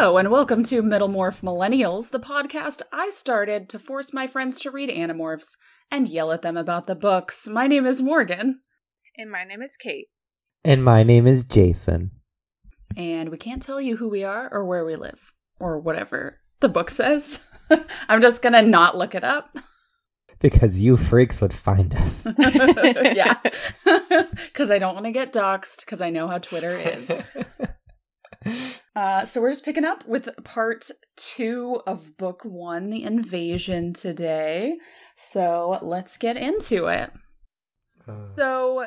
Hello, and welcome to Middlemorph Millennials, the podcast I started to force my friends to read Animorphs and yell at them about the books. My name is Morgan. And my name is Kate. And my name is Jason. And we can't tell you who we are or where we live, or whatever the book says. I'm just gonna not look it up. Because you freaks would find us. yeah. Because I don't want to get doxxed, because I know how Twitter is. Uh, so we're just picking up with part two of book one, The Invasion, today. So let's get into it. Uh, So,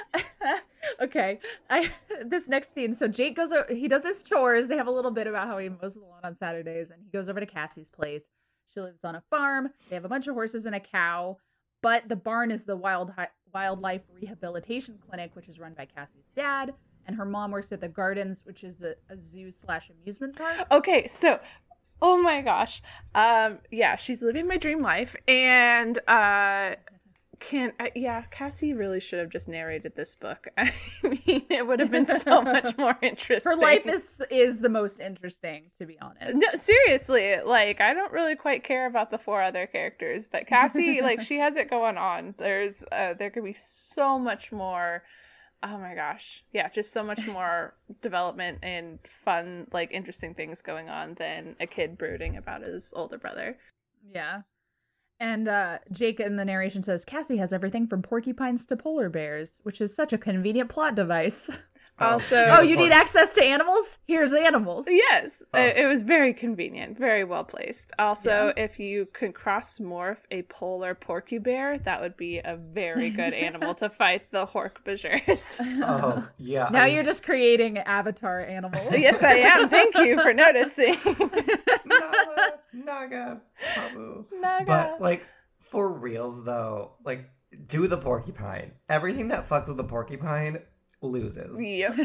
okay, I this next scene. So Jake goes. He does his chores. They have a little bit about how he mows the lawn on Saturdays, and he goes over to Cassie's place. She lives on a farm. They have a bunch of horses and a cow, but the barn is the wild wildlife rehabilitation clinic, which is run by Cassie's dad. And her mom works at the Gardens, which is a, a zoo slash amusement park. Okay, so oh my gosh. Um yeah, she's living my dream life and uh can uh, yeah, Cassie really should have just narrated this book. I mean, it would have been so much more interesting. Her life is is the most interesting, to be honest. No, seriously, like I don't really quite care about the four other characters, but Cassie, like she has it going on. There's uh there could be so much more oh my gosh. Yeah, just so much more development and fun, like interesting things going on than a kid brooding about his older brother. Yeah. And uh, Jake in the narration says Cassie has everything from porcupines to polar bears, which is such a convenient plot device. Oh. Also- Oh, you need access to animals? Here's animals. Yes, Oh. it, it was very convenient, very well placed. Also, if you could cross morph a polar porcubear, that would be a very good animal to fight the Hork-Bajirs. oh, yeah. Now I- you're just creating avatar animals. yes, I am. Thank you for noticing. Naga, Naga, Pabu. Naga. But, like, for reals, though, like, do the porcupine. Everything that fucks with the porcupine loses. Yep.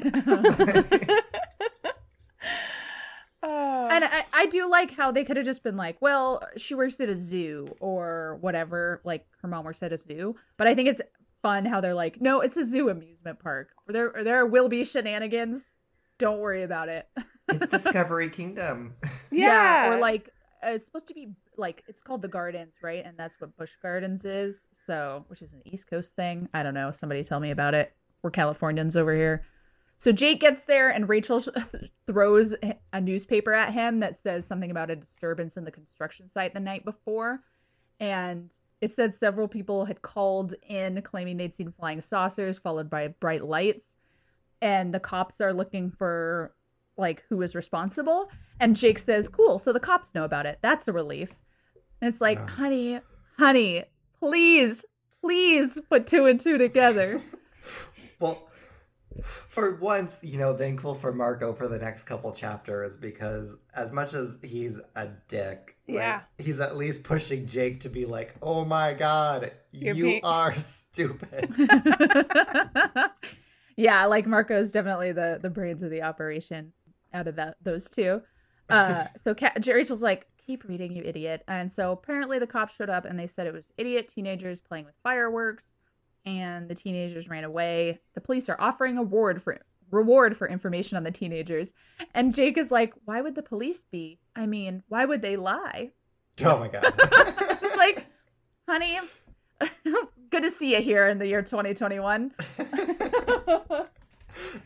Uh, And I, I do like how they could have just been like, well, she works at a zoo or whatever. Like her mom works at a zoo. But I think it's fun how they're like, no, it's a zoo amusement park. There, there will be shenanigans. Don't worry about it. it's Discovery Kingdom. yeah. or like uh, it's supposed to be like it's called the Gardens, right? And that's what Busch Gardens is. So, which is an East Coast thing. I don't know. Somebody tell me about it. We're Californians over here. So Jake gets there, and Rachel throws a newspaper at him that says something about a disturbance in the construction site the night before, and it said several people had called in claiming they'd seen flying saucers followed by bright lights, and the cops are looking for like who is responsible. And Jake says, "Cool, so the cops know about it. That's a relief." And it's like. "Honey, honey, please, please put two and two together." Well, for once, you know, thankful for Marco for the next couple chapters because as much as he's a dick, like, Yeah. he's at least pushing Jake to be like, "Oh my god, You're you being- are stupid." yeah, like Marco is definitely the the brains of the operation out of that those two. Uh, so Ca- Rachel's like, "Keep reading, you idiot!" And so apparently the cops showed up and they said it was idiot teenagers playing with fireworks, and the teenagers ran away. The police are offering a reward for reward for information on the teenagers, and Jake is like, "Why would the police be? I mean, why would they lie?" oh my god. It's like, honey, good to see you here in the year 2021.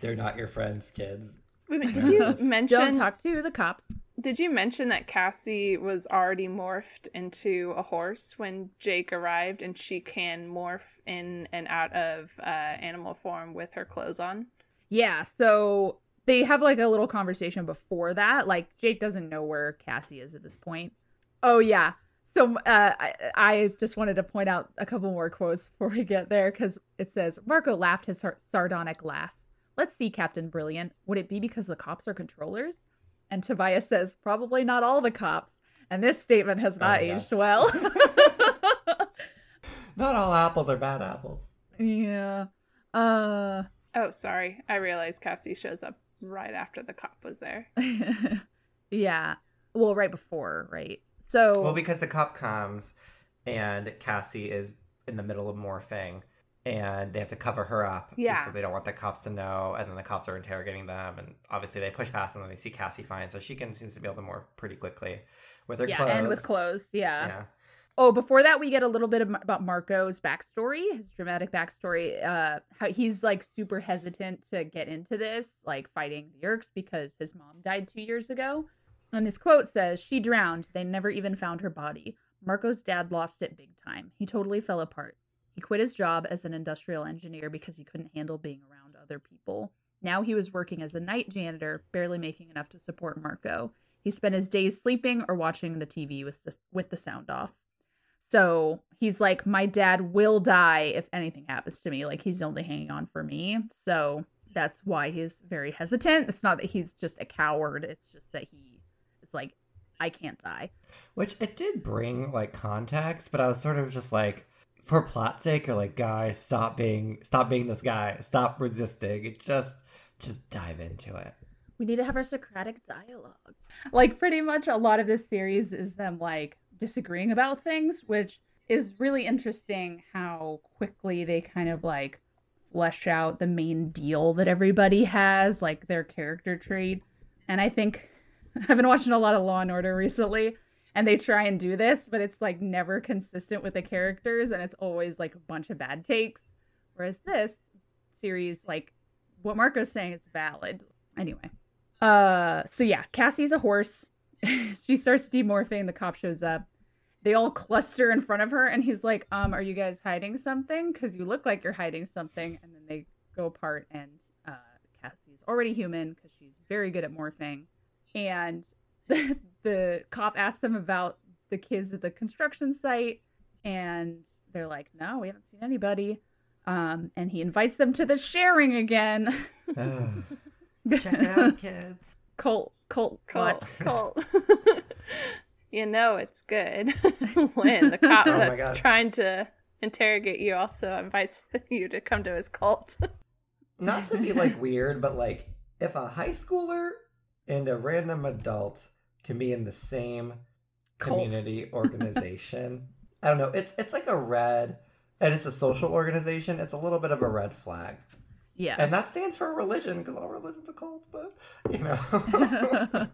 They're not your friends, kids. Wait did you Don't mention? talk to the cops. Did you mention that Cassie was already morphed into a horse when Jake arrived, and she can morph in and out of uh, animal form with her clothes on? Yeah, so they have like a little conversation before that. Like Jake doesn't know where Cassie is at this point. Oh yeah. So uh, I, I just wanted to point out a couple more quotes before we get there because it says Marco laughed his sardonic laugh. Let's see, Captain Brilliant. Would it be because the cops are controllers? And Tobias says, probably not all the cops. And this statement has not Oh, yeah. aged well. Not all apples are bad apples. Yeah. Uh Oh, sorry. I realized Cassie shows up right after the cop was there. yeah. Well, right before, right? So Well, because the cop comes and Cassie is in the middle of morphing and they have to cover her up Yeah. because they don't want the cops to know and then the cops are interrogating them and obviously they push past and then they see Cassie fine so she can seems to be able to morph pretty quickly with her yeah, clothes. and with clothes, yeah. yeah. Oh, before that, we get a little bit of, about Marco's backstory, his dramatic backstory. Uh, how he's like super hesitant to get into this, like fighting the Yeerks because his mom died two years ago. And this quote says, "She drowned. They never even found her body. Marco's dad lost it big time. He totally fell apart. He quit his job as an industrial engineer because he couldn't handle being around other people. Now he was working as a night janitor, barely making enough to support Marco. He spent his days sleeping or watching the TV with the, with the sound off." So he's like, my dad will die if anything happens to me. Like he's only hanging on for me. So that's why he's very hesitant. It's not that he's just a coward. It's just that he is like, I can't die. Which it did bring like context, but I was sort of just like, for plot sake, or like, guys, stop being, stop being this guy, stop resisting, just, just dive into it. We need to have our Socratic dialogue. Like pretty much a lot of this series is them like disagreeing about things, which is really interesting how quickly they kind of like flesh out the main deal that everybody has, like their character trait. And I think I've been watching a lot of Law and Order recently, and they try and do this, but it's like never consistent with the characters, and it's always like a bunch of bad takes. Whereas this series, like what Marco's saying is valid. Anyway. Uh so yeah, Cassie's a horse. she starts demorphing, the cop shows up. They all cluster in front of her and he's like, "Um, are you guys hiding something? Cuz you look like you're hiding something." And then they go apart and uh Cassie's already human cuz she's very good at morphing. And the, the cop asks them about the kids at the construction site and they're like, "No, we haven't seen anybody." Um, and he invites them to the sharing again. Ugh. Check it out, kids. Cult, cult, Colt, what? Colt. you know it's good when the cop Oh that's trying to interrogate you also invites you to come to his cult. Not to be like weird, but like if a high schooler and a random adult can be in the same Cult. community organization, I don't know. It's it's like a red, and it's a social organization. It's a little bit of a red flag, Yeah. and that stands for a religion because all religions are cult. But you know,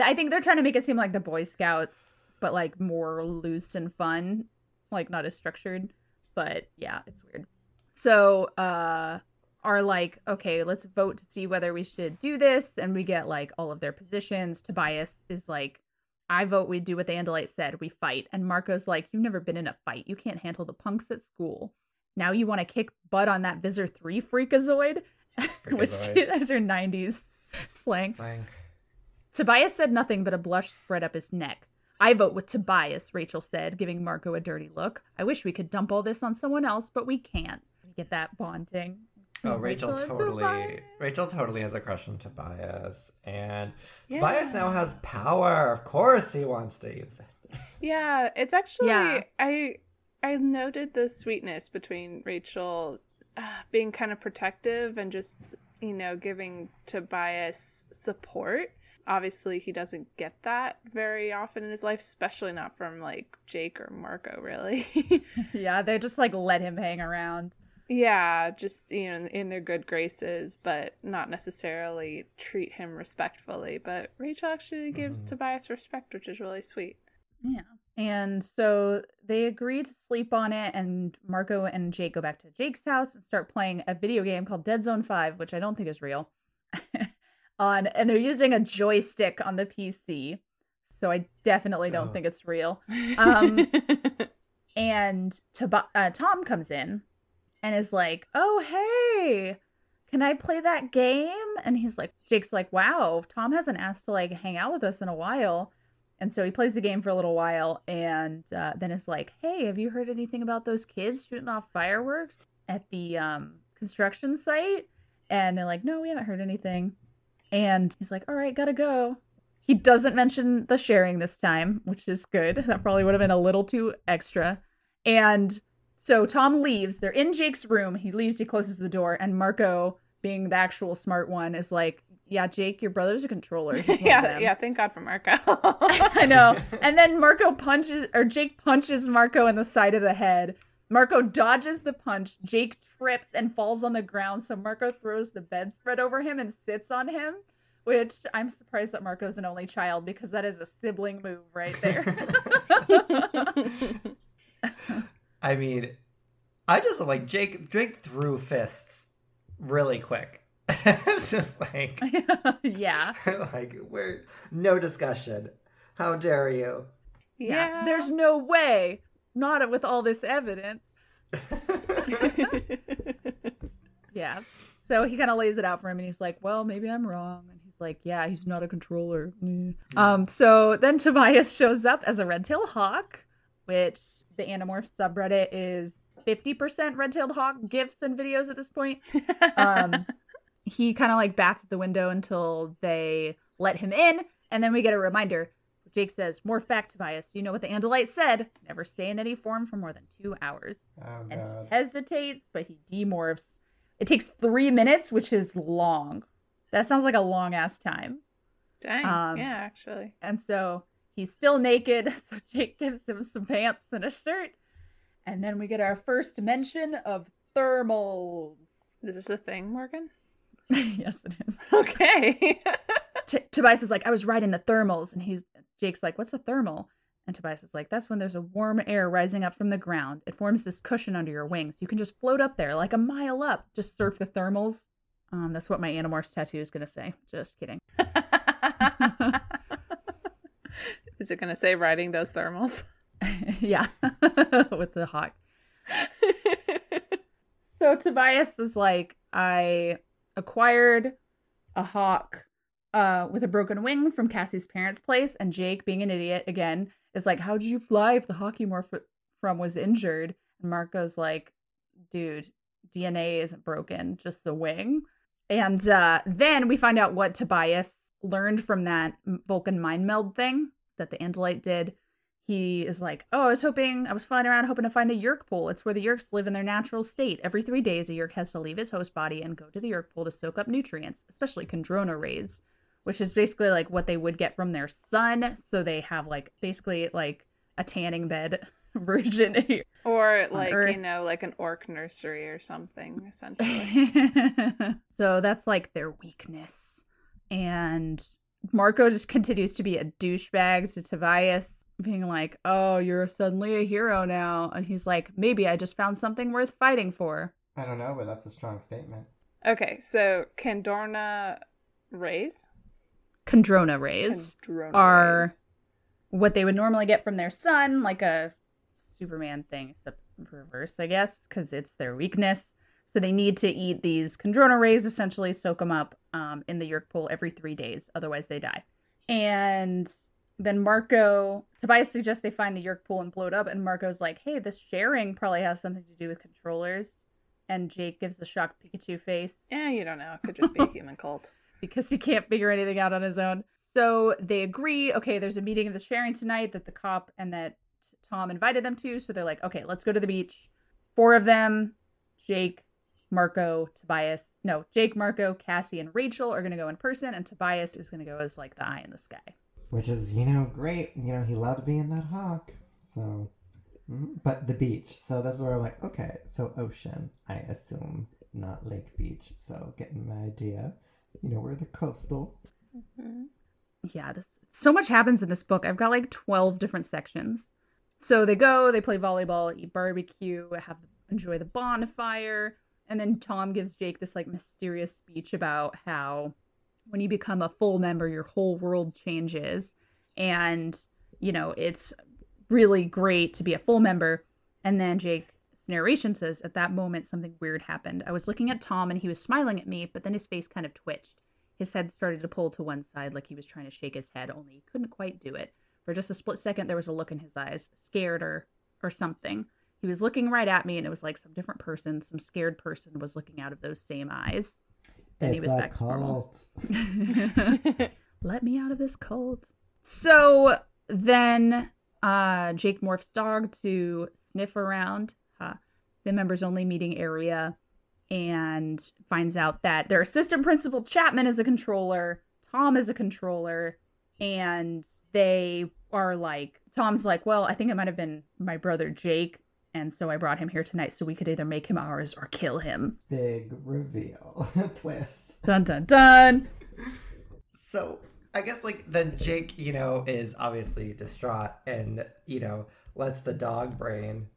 I think they're trying to make it seem like the Boy Scouts, but like more loose and fun, like not as structured. But yeah, it's weird. So, uh, are like, okay, let's vote to see whether we should do this, and we get like all of their positions. Tobias is like, I vote we do what the Andalite said, we fight. And Marco's like, you've never been in a fight. You can't handle the punks at school. Now you want to kick butt on that Visser 3 freakazoid? Which Freakazoid. that's her 90s slang. Tobias said nothing, but a blush spread up his neck. I vote with Tobias, Rachel said, giving Marco a dirty look. I wish we could dump all this on someone else, but we can't. We get that bonding. Oh, Rachel, and totally. Rachel totally has a crush on Tobias, and Yeah. Tobias now has power. Of course, he wants to use it. Yeah, it's actually Yeah. I I noted the sweetness between Rachel uh, being kind of protective and just you know giving Tobias support. Obviously, he doesn't get that very often in his life, especially not from like Jake or Marco, really. Yeah, they just like let him hang around. Yeah, just you know in their good graces, but not necessarily treat him respectfully. But Rachel actually gives Mhm. Tobias respect, which is really sweet. Yeah. And so they agree to sleep on it, and Marco and Jake go back to Jake's house and start playing a video game called Dead Zone 5, which I don't think is real. on and they're using a joystick on the PC. So I definitely don't Oh. think it's real. Um, And Tob- uh, Tom comes in and is like, "Oh, hey, can I play that game?" And he's like, "Jake's like, wow, Tom hasn't asked to like hang out with us in a while." And so he plays the game for a little while, and uh, then is like, "Hey, have you heard anything about those kids shooting off fireworks at the um, construction site?" And they're like, "No, we haven't heard anything." And he's like, "All right, gotta go." He doesn't mention the sharing this time, which is good. That probably would have been a little too extra. And so Tom leaves. They're in Jake's room. He leaves, he closes the door, and Marco being the actual smart one, is like, "Yeah, Jake, your brother's a controller." He's one of yeah, them." yeah. Thank God for Marco. I know. And then Marco punches, or Jake punches Marco in the side of the head. Marco dodges the punch. Jake trips and falls on the ground. So Marco throws the bedspread over him and sits on him, which I'm surprised that Marco's an only child because that is a sibling move right there. I mean, I just like Jake. Jake threw fists really quick. it's just like, yeah. like we're no discussion. How dare you? yeah. There's no way. Not with all this evidence. Yeah. So he kind of lays it out for him and he's like, well, maybe I'm wrong. And he's like, yeah, he's not a controller. Mm. Um, so then Tobias shows up as a red tailed hawk, which the Animorph subreddit is 50% red tailed hawk gifs and videos at this point. Um, he kind of like bats at the window until they let him in. And then we get a reminder. Jake says, Morph back, Tobias. You know what the Andalite said. Never stay in any form for more than two hours Oh and god. he hesitates, but he demorphs. It takes three minutes, which is long. That sounds like a long ass time. Dang. Um, yeah, actually. And so he's still naked, so Jake gives him some pants and a shirt. And then we get our first mention of thermals. Is this a thing, Morgan? yes, it is. Okay. T- Tobias is like, I was riding the thermals, and he's Jake's like, What's a thermal? And Tobias is like, That's when there's a warm air rising up from the ground. It forms this cushion under your wings. You can just float up there, like a mile up. Just surf the thermals. Um, that's what my Animorphs tattoo is gonna say. Just kidding. Is it going to say riding those thermals? yeah, with the hawk. So Tobias is like, I acquired a hawk uh, with a broken wing from Cassie's parents' place, and Jake, being an idiot again, is like, How did you fly if the hawk you morphed from was injured? And Marco's like, Dude, DNA isn't broken, just the wing. And uh, then we find out what Tobias learned from that Vulcan mind meld thing that the Andalite did. He is like, Oh, I was hoping, I was flying around hoping to find the Yeerk pool. It's where the Yeerks live in their natural state. Every three days, a Yeerk has to leave his host body and go to the Yeerk pool to soak up nutrients, especially Kandrona rays, which is basically like what they would get from their sun. So they have like basically like a tanning bed version here. Or like, Earth. you know, like an orc nursery or something, essentially. so that's like their weakness. And Marco just continues to be a douchebag to Tobias, being like, Oh, you're suddenly a hero now. And he's like, Maybe I just found something worth fighting for. I don't know, but that's a strong statement. okay, so Kandrona rays? Kandrona rays Kandrona are- rays. what they would normally get from their sun, like a Superman thing, except reverse, I guess, because it's their weakness. So they need to eat these Kandrona rays, essentially soak them up um, in the Yeerk pool every three days, otherwise they die. And then Marco, Tobias suggests they find the Yeerk pool and blow it up, and Marco's like, "Hey, this sharing probably has something to do with controllers." And Jake gives the shocked Pikachu face Yeah, you don't know. It could just be a human cult. because he can't figure anything out on his own. So they agree, okay, there's a meeting of the sharing tonight that the cop and that Tom invited them to. So they're like, okay, let's go to the beach. Four of them, Jake, Marco, Tobias. No, Jake, Marco, Cassie, and Rachel are going to go in person, and Tobias is going to go as like the eye in the sky. Which is, you know, great. You know, he loved being that hawk. So, mm, but the beach. So that's where I'm like, okay, so ocean, I assume, not Lake Beach. So getting my idea. You know, we're the coastal. Mhm. yeah, this so much happens in this book. I've got like 12 different sections. So they go, they play volleyball, eat barbecue, have enjoy the bonfire, and then Tom gives Jake this like mysterious speech about how when you become a full member, your whole world changes and you know, it's really great to be a full member. And then Jake's narration says, At that moment, something weird happened. I was looking at Tom and he was smiling at me, but then his face kind of twitched. His head started to pull to one side like he was trying to shake his head, only he couldn't quite do it. For just a split second, there was a look in his eyes, scared or, or something. He was looking right at me, and it was like some different person, some scared person was looking out of those same eyes. And he it's was a back to normal. cult. Let me out of this cult. So then uh Jake morphs dog to sniff around huh, the members only meeting area and finds out that their assistant principal Chapman is a controller, Tom is a controller, and they are like Tom's like, "Well, I think it might have been my brother Jake, and so I brought him here tonight so we could either make him ours or kill him." Big reveal. Twist. Dun dun dun. So I guess like then Jake, you know, is obviously distraught and, you know, lets the dog brain,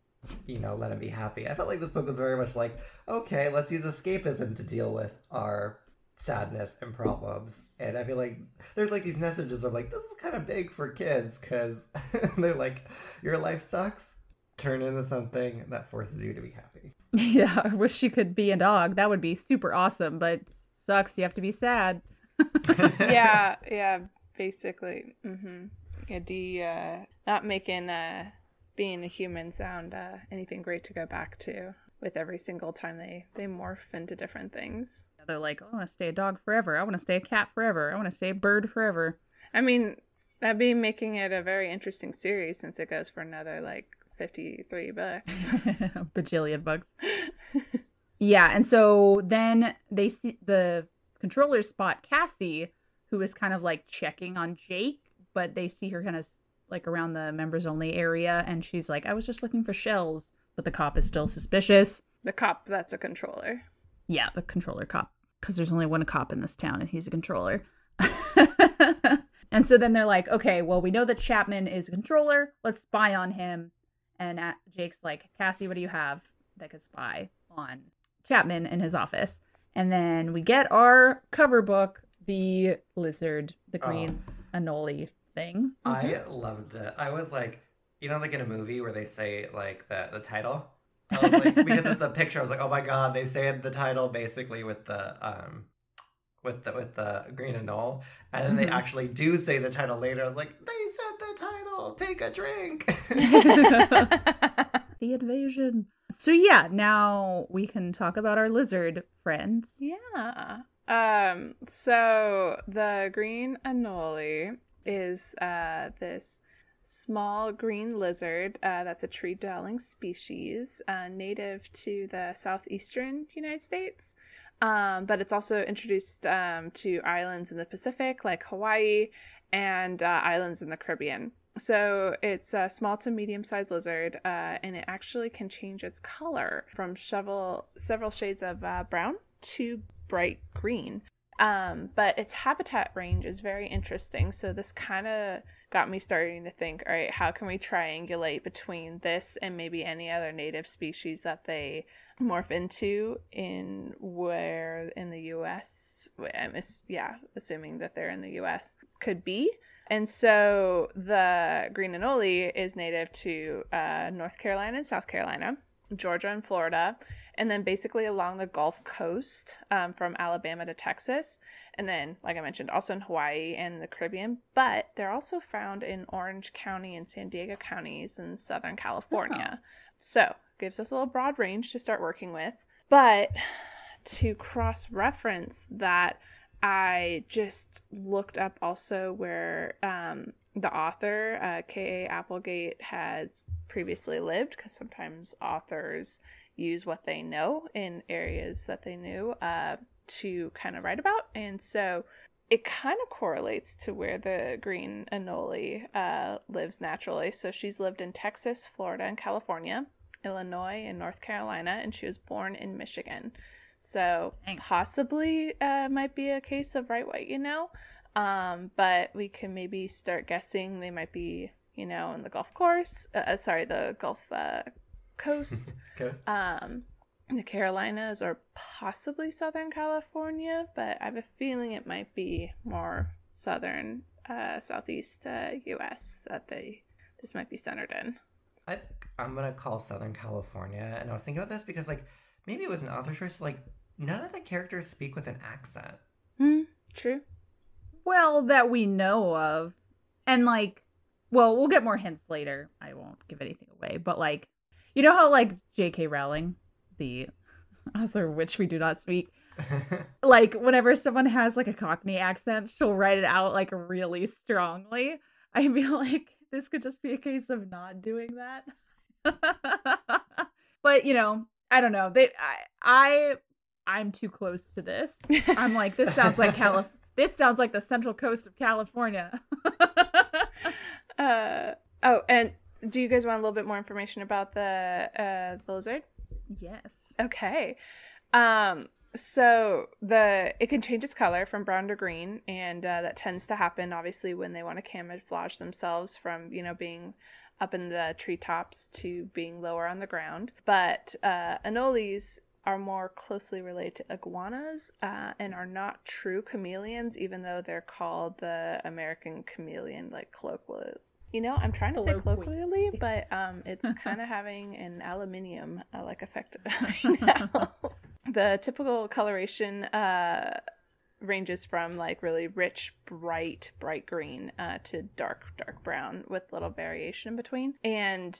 you know, let him be happy. I felt like this book was very much like, okay, let's use escapism to deal with our sadness and problems. And I feel like there's like these messages where I'm like, this is kind of big for kids because they're like, your life sucks. Turn into something that forces you to be happy. Yeah, I wish you could be a dog. That would be super awesome, but sucks. You have to be sad. yeah, yeah, basically. Mm-hmm. Yeah, de uh, not making uh, being a human sound uh, anything great to go back to with every single time they they morph into different things. They're like, oh, I want to stay a dog forever. I want to stay a cat forever. I want to stay a bird forever. I mean, that'd be making it a very interesting series since it goes for another like 53 books. Bajillion bucks. yeah, and so then they see the controllers spot Cassie, who is kind of like checking on Jake, but they see her kind of like around the members only area, and she's like, I was just looking for shells, but the cop is still suspicious. the cop that's a controller. Yeah, the controller cop, because there's only one cop in this town, and he's a controller. and so then they're like, okay, well, we know that Chapman is a controller. Let's spy on him. And at, Jake's like, Cassie, what do you have that could spy on Chapman in his office? And then we get our cover book, the lizard, the green anole thing. I loved it. I was like, you know, like in a movie where they say like the the title. I was like, because it's a picture. I was like, oh my god, they say the title basically with the um, with the with the green anole, and then they Mhm. actually do say the title later. I was like, they title. Take a drink. the invasion. So yeah, now we can talk about our lizard friends. Yeah. Um, so the green anole is uh this small green lizard uh, that's a tree dwelling species uh, native to the southeastern United States. Um, but it's also introduced um, to islands in the Pacific like Hawaii and uh, islands in the Caribbean. So it's a small to medium sized lizard, uh, and it actually can change its color from several several shades of uh, brown to bright green. Um, but its habitat range is very interesting. So this kind of got me starting to think, all right, how can we triangulate between this and maybe any other native species that they morph into in where in the U.S. Yeah, assuming that they're in the U.S. could be. And so the green anole is native to uh, North Carolina and South Carolina, Georgia and Florida, and then basically along the Gulf Coast um, from Alabama to Texas. And then, like I mentioned, also in Hawaii and the Caribbean, but they're also found in Orange County and San Diego counties in Southern California. So, gives us a little broad range to start working with. But to cross reference that, I just looked up also where um, the author, uh, K.A. Applegate, had previously lived, because sometimes authors use what they know in areas that they knew uh, to kind of write about. And so it kind of correlates to where the green anole uh, lives naturally. So she's lived in Texas, Florida, and California, Illinois, and North Carolina, and she was born in Michigan. So Dang. possibly uh, might be a case of right what you know. Um, but we can maybe start guessing they might be, you know, in the Gulf course. Uh, uh, sorry, the Gulf uh, coast Coast. um the Carolinas or possibly Southern California, but I have a feeling it might be more southern, uh, southeast uh, U.S. that they this might be centered in. I think I'm gonna call Southern California, and I was thinking about this because like maybe it was an author choice. Like none of the characters speak with an accent. Hmm. True. Well, that we know of. And like, well, we'll get more hints later. I won't give anything away, but like, you know how like J.K. Rowling, the author which we do not speak, like whenever someone has like a Cockney accent, she'll write it out like really strongly. I feel like this could just be a case of not doing that. but you know, I don't know. They, I, I I'm too close to this. I'm like, this sounds like Calif. This sounds like the central coast of California. uh oh, and do you guys want a little bit more information about the uh the lizard? yes. Okay. Um so the it can change its color from brown to green and uh, that tends to happen obviously when they want to camouflage themselves from you know being up in the treetops to being lower on the ground but uh, anoles are more closely related to iguanas uh, and are not true chameleons even though they're called the american chameleon like colloquially you know i'm trying to say Colloquially. but um, it's kind of having an aluminium uh, like effect right now the typical coloration uh, ranges from like really rich, bright, bright green uh, to dark, dark brown with little variation in between. And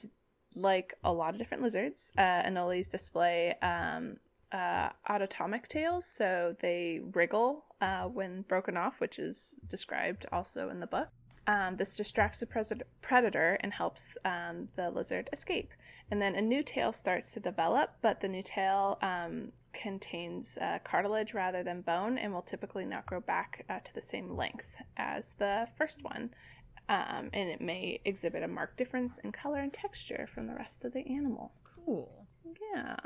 like a lot of different lizards, uh, anoles display um, uh, autotomic tails, so they wriggle uh, when broken off, which is described also in the book. Um, this distracts the pres- predator and helps um, the lizard escape. And then a new tail starts to develop, but the new tail um, contains uh, cartilage rather than bone and will typically not grow back uh, to the same length as the first one. Um, and it may exhibit a marked difference in color and texture from the rest of the animal. Cool. Yeah.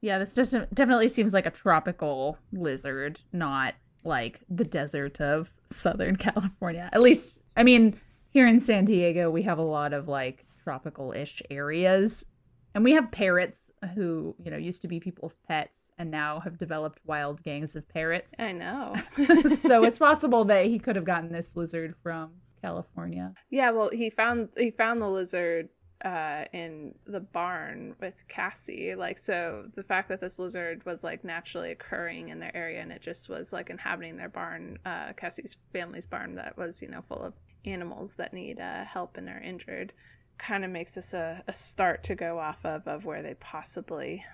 Yeah, this definitely seems like a tropical lizard, not like the desert of Southern California. At least, I mean, here in San Diego, we have a lot of like tropical ish areas. And we have parrots who, you know, used to be people's pets and now have developed wild gangs of parrots. I know. so it's possible that he could have gotten this lizard from California. Yeah, well, he found he found the lizard uh in the barn with Cassie. Like so the fact that this lizard was like naturally occurring in their area and it just was like inhabiting their barn, uh Cassie's family's barn that was, you know, full of animals that need uh help and are injured kind of makes us a, a start to go off of of where they possibly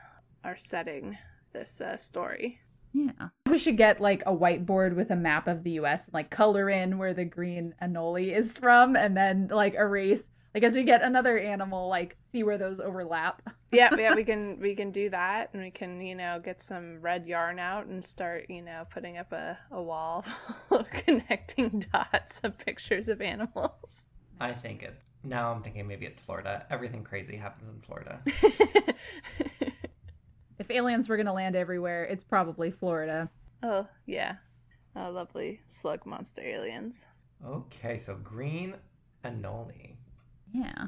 are setting this uh, story. Yeah. We should get like a whiteboard with a map of the US and like color in where the green anole is from and then like erase like as we get another animal, like see where those overlap. yeah, yeah, we can we can do that and we can, you know, get some red yarn out and start, you know, putting up a, a wall connecting dots of pictures of animals. I think it. Now I'm thinking maybe it's Florida. Everything crazy happens in Florida. If aliens were gonna land everywhere, it's probably Florida. oh, yeah. Oh, lovely slug monster aliens. Okay, so green anole. Yeah.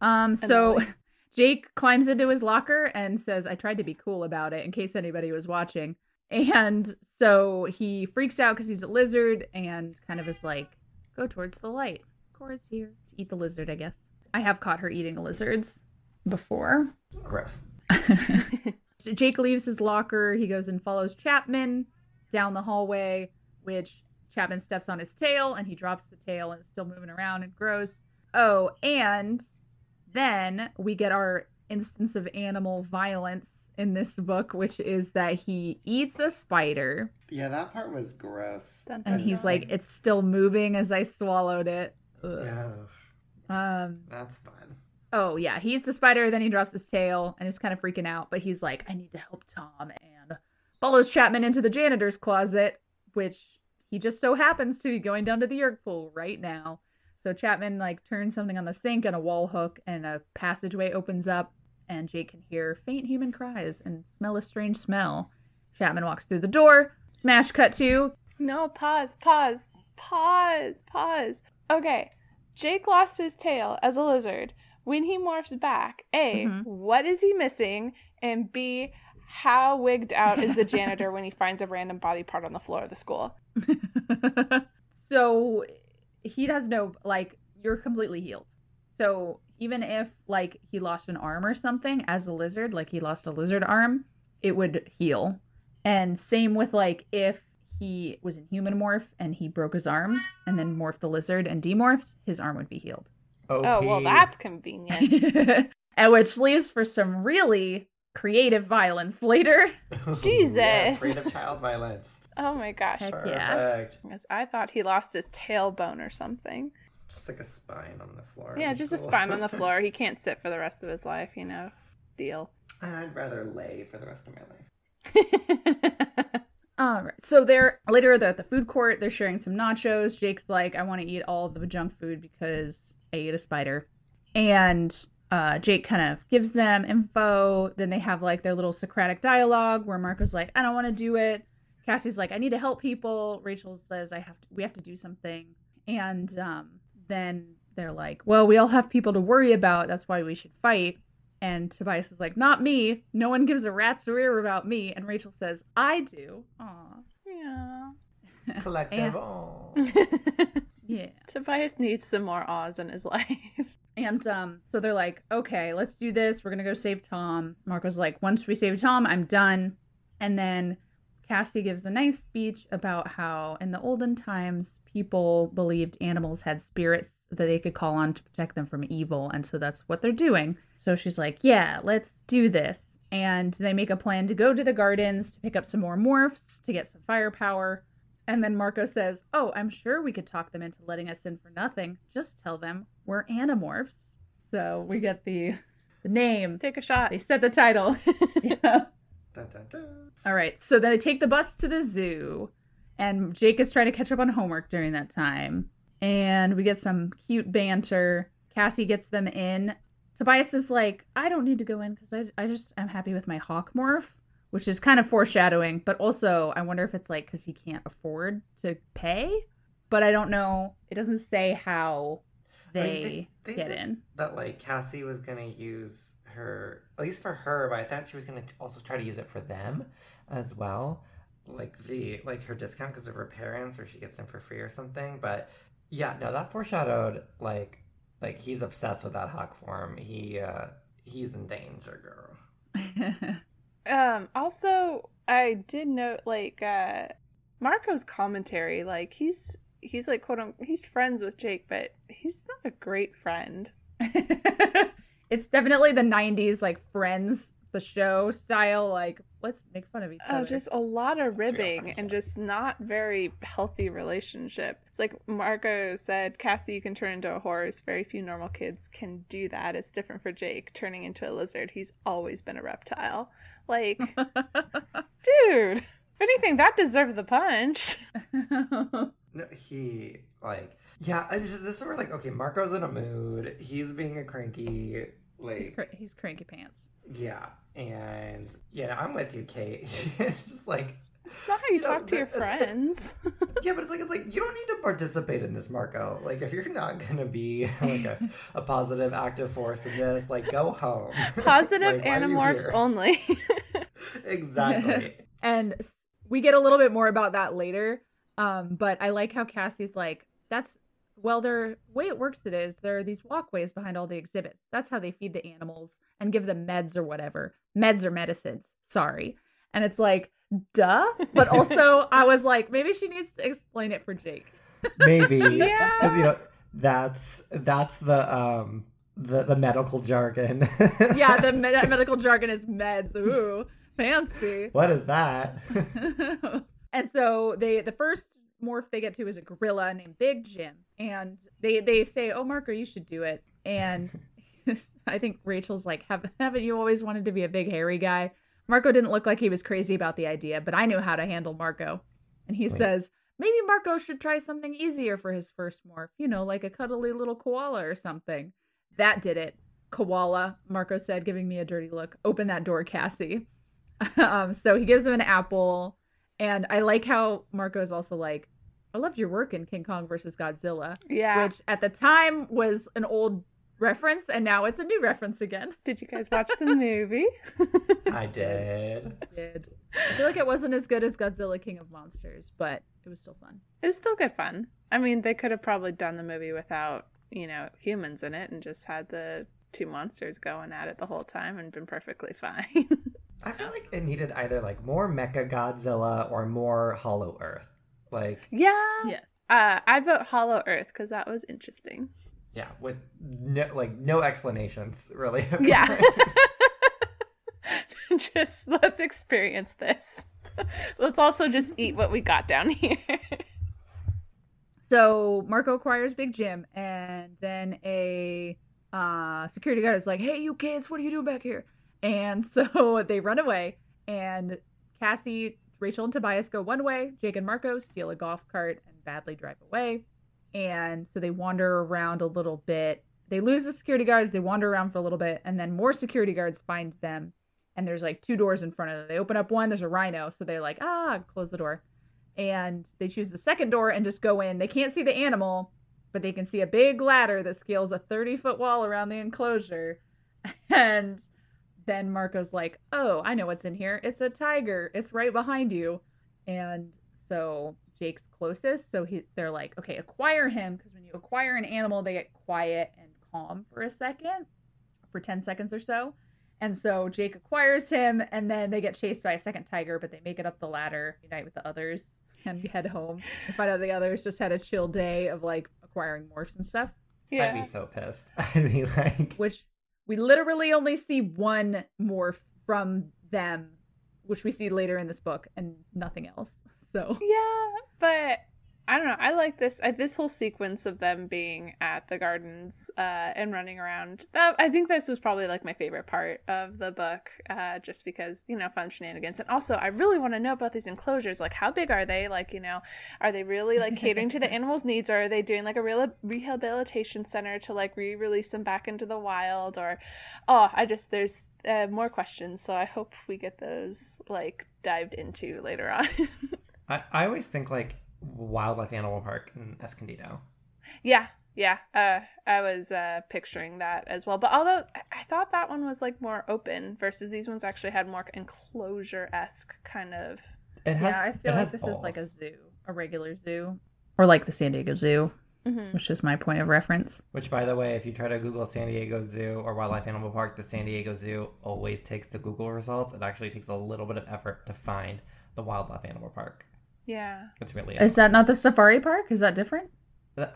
Um so Anole. Jake climbs into his locker and says, I tried to be cool about it in case anybody was watching. And so he freaks out because he's a lizard and kind of is like, go towards the light. Cora's here to eat the lizard, I guess. I have caught her eating lizards before. Gross. So Jake leaves his locker. He goes and follows Chapman down the hallway, which Chapman steps on his tail and he drops the tail and it's still moving around and gross. Oh, and then we get our instance of animal violence in this book, which is that he eats a spider Yeah, that part was gross. Dun, and he's dun. like, it's still moving as I swallowed it. Ugh. Yeah, Um, that's fun. Oh yeah, he eats the spider, then he drops his tail and is kind of freaking out. But he's like, I need to help Tom, and follows Chapman into the janitor's closet, which he just so happens to be going down to the Yeerk pool right now. So Chapman like turns something on the sink, and a wall hook and a passageway opens up, and Jake can hear faint human cries and smell a strange smell. Chapman walks through the door. Smash cut to No, pause, pause, pause, pause. Okay. Jake lost his tail as a lizard. When he morphs back, A, Mhm. what is he missing? And B, how wigged out is the janitor when he finds a random body part on the floor of the school? so he does no like you're completely healed. So even if like he lost an arm or something as a lizard, like he lost a lizard arm, it would heal. And same with like if he was in human morph and he broke his arm and then morphed the lizard and demorphed, his arm would be healed. Oh, well, that's convenient. and which leaves for some really creative violence later. Jesus. Yes, creative child violence. Oh my gosh. Heck yeah. Perfect. Because I thought he lost his tailbone or something. Just like a spine on the floor. Yeah, in just a spine on the floor. He can't sit for the rest of his life, you know. Deal. I'd rather lay for the rest of my life. All right. So they're later they're at the food court. They're sharing some nachos. Jake's like, I want to eat all of the junk food because I ate a spider. And uh, Jake kind of gives them info. Then they have like their little Socratic dialogue where Marco's like, I don't want to do it. Cassie's like, I need to help people. Rachel says, I have to. We have to do something. And um, then they're like, Well, we all have people to worry about. That's why we should fight. And Tobias is like, Not me. No one gives a rat's rear about me. And Rachel says, I do. Aw. yeah. Collective. And- Yeah. Tobias needs some more Oz in his life. And um, so they're like, okay, let's do this. We're gonna go save Tom. Marco's like, once we save Tom, I'm done. And then Cassie gives a nice speech about how in the olden times people believed animals had spirits that they could call on to protect them from evil, and so that's what they're doing. So she's like, yeah, let's do this. And they make a plan to go to the gardens to pick up some more morphs to get some firepower. And then Marco says, Oh, I'm sure we could talk them into letting us in for nothing. Just tell them we're animorphs. So we get the, the name. Take a shot. They set the title. yeah. Dun, dun, dun. All right. So then they take the bus to the zoo. And Jake is trying to catch up on homework during that time. And we get some cute banter. Cassie gets them in. Tobias is like, I don't need to go in because I, I just am happy with my hawk morph, which is kind of foreshadowing. But also, I wonder if it's like because he can't afford to pay. But I don't know. It doesn't say how they, I mean, they- they get in. That like Cassie was gonna use her, at least for her, but I thought she was gonna also try to use it for them as well, like the like her discount because of her parents, or she gets them for free or something. But yeah, no, that foreshadowed like like he's obsessed with that hawk form. He uh he's in danger, girl. Um, also, I did note like uh Marco's commentary, like he's he's like quote unquote he's friends with Jake, but he's not a great friend. it's definitely the 90s like friends the show style like let's make fun of each Oh, other just a lot of ribbing and just not very healthy relationship. It's like Marco said, Cassie, you can turn into a horse. Very few normal kids can do that. It's different for Jake turning into a lizard. He's always been a reptile. Like, dude, if anything, that deserved the punch. No, he like yeah. I just, this is where like okay, Marco's in a mood. He's being a cranky like he's, cr- he's cranky pants Yeah, and yeah, I'm with you, Kate. it's like It's not how you You know, talk to your it's- it's- friends. yeah, but it's like it's like you don't need to participate in this, Marco. Like if you're not gonna be like a, a positive, active force in this, like go home. Positive Like, why animorphs only. exactly. and we get a little bit more about that later um but i like how cassie's like that's well their way it works it is there are these walkways behind all the exhibits. That's how they feed the animals and give them meds or whatever. Meds or medicines. Sorry. And it's like duh. But also i was like maybe she needs to explain it for jake. Maybe. Yeah. because you know that's that's the um the the medical jargon. yeah the med- medical jargon is meds. Ooh fancy. What is that? and so they the first morph they get to is a gorilla named Big Jim, and they they say, "Oh, Marco, you should do it." And I think Rachel's like, Have, "Haven't you always wanted to be a big hairy guy?" Marco didn't look like he was crazy about the idea, but I knew how to handle Marco. And he Wait. says, "Maybe Marco should try something easier for his first morph. You know, like a cuddly little koala or something." That did it. Koala, Marco said, giving me a dirty look. Open that door, Cassie. um, so he gives him an apple. And I like how Marco's also like, I loved your work in King Kong versus Godzilla, yeah. which at the time was an old reference, and now it's a new reference again. Did you guys watch the movie? I did. I did. I feel like it wasn't as good as Godzilla King of Monsters, but it was still fun. It was still good fun. I mean, they could have probably done the movie without, you know, humans in it and just had the two monsters going at it the whole time and been perfectly fine. I feel like it needed either like more Mecha Godzilla or more Hollow Earth. Like yeah. Yes. Uh, I vote Hollow Earth because that was interesting. yeah, with no, like no explanations really. Yeah. just let's experience this. Let's also just eat what we got down here. So Marco acquires Big Jim, and then a uh, security guard is like, "Hey, you kids, what are you doing back here?" And so they run away, and Cassie, Rachel, and Tobias go one way. Jake and Marco steal a golf cart and badly drive away. And so they wander around a little bit. They lose the security guards. They wander around for a little bit, and then more security guards find them. And there's like two doors in front of them. They open up one. There's a rhino, so they're like, ah, close the door. And they choose the second door and just go in. They can't see the animal, but they can see a big ladder that scales a 30 foot wall around the enclosure. And then Marco's like, oh, I know what's in here. It's a tiger. It's right behind you. And so Jake's closest. So he, they're like, okay, acquire him. Because when you acquire an animal, they get quiet and calm for a second, for 10 seconds or so. And so Jake acquires him, and then they get chased by a second tiger, but they make it up the ladder, unite with the others, and head home. And find out the others just had a chill day of like acquiring morphs and stuff, Yeah. I'd be so pissed. I'd be like, which we literally only see one morph from them, which we see later in this book, and nothing else. So Yeah, but I don't know. I like this. I, this whole sequence of them being at the gardens uh, and running around. That, I think this was probably like my favorite part of the book, uh, just because you know fun shenanigans. And also, I really want to know about these enclosures. Like, how big are they? Like, you know, are they really like catering to the animals' needs, or are they doing like a real rehabilitation center to like re-release them back into the wild? Or, oh, I just there's uh, more questions. So I hope we get those like dived into later on. I, I always think like Wildlife Animal Park in Escondido. Yeah, yeah. Uh, I was uh, picturing that as well. But although I- I thought that one was like more open versus these ones actually had more enclosure esque kind of. It has, yeah, I feel has like this is like a zoo, a regular zoo, or like the San Diego Zoo, Mhm. which is my point of reference. Which, by the way, if you try to Google San Diego Zoo or Wildlife Animal Park, the San Diego Zoo always takes the Google results. It actually takes a little bit of effort to find the Wildlife Animal Park. Yeah. It's really Is that not the safari park? Is that different?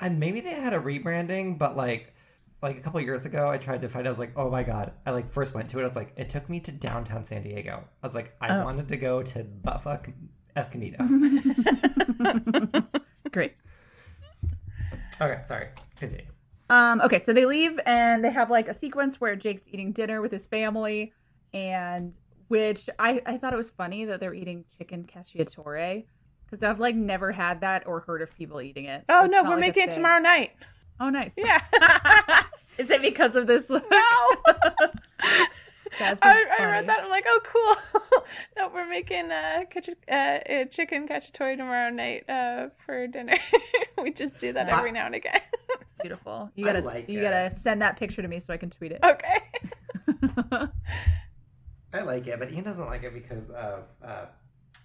and maybe they had a rebranding, but like like a couple years ago, I tried to find. I was like, oh my god! I like first went to it. I was like, it took me to downtown San Diego. I was like, I Oh. wanted to go to buttfuck Escondido. Great. okay, sorry. Continue. Um, okay, so they leave and they have like a sequence where Jake's eating dinner with his family, and which I, I thought it was funny that they're eating chicken cacciatore because I've like never had that or heard of people eating it. Oh It's no, we're like, making it thing. tomorrow night. Oh, nice. Yeah. Is it because of this? no. That's I, I read that. I'm like, oh, cool. no, we're making uh, catch, uh, uh, chicken cacciatore tomorrow night uh, for dinner. we just do that Nice. every now and again. Beautiful. You gotta like you it. gotta send that picture to me so I can tweet it. okay. I like it, but Ian doesn't like it because of uh,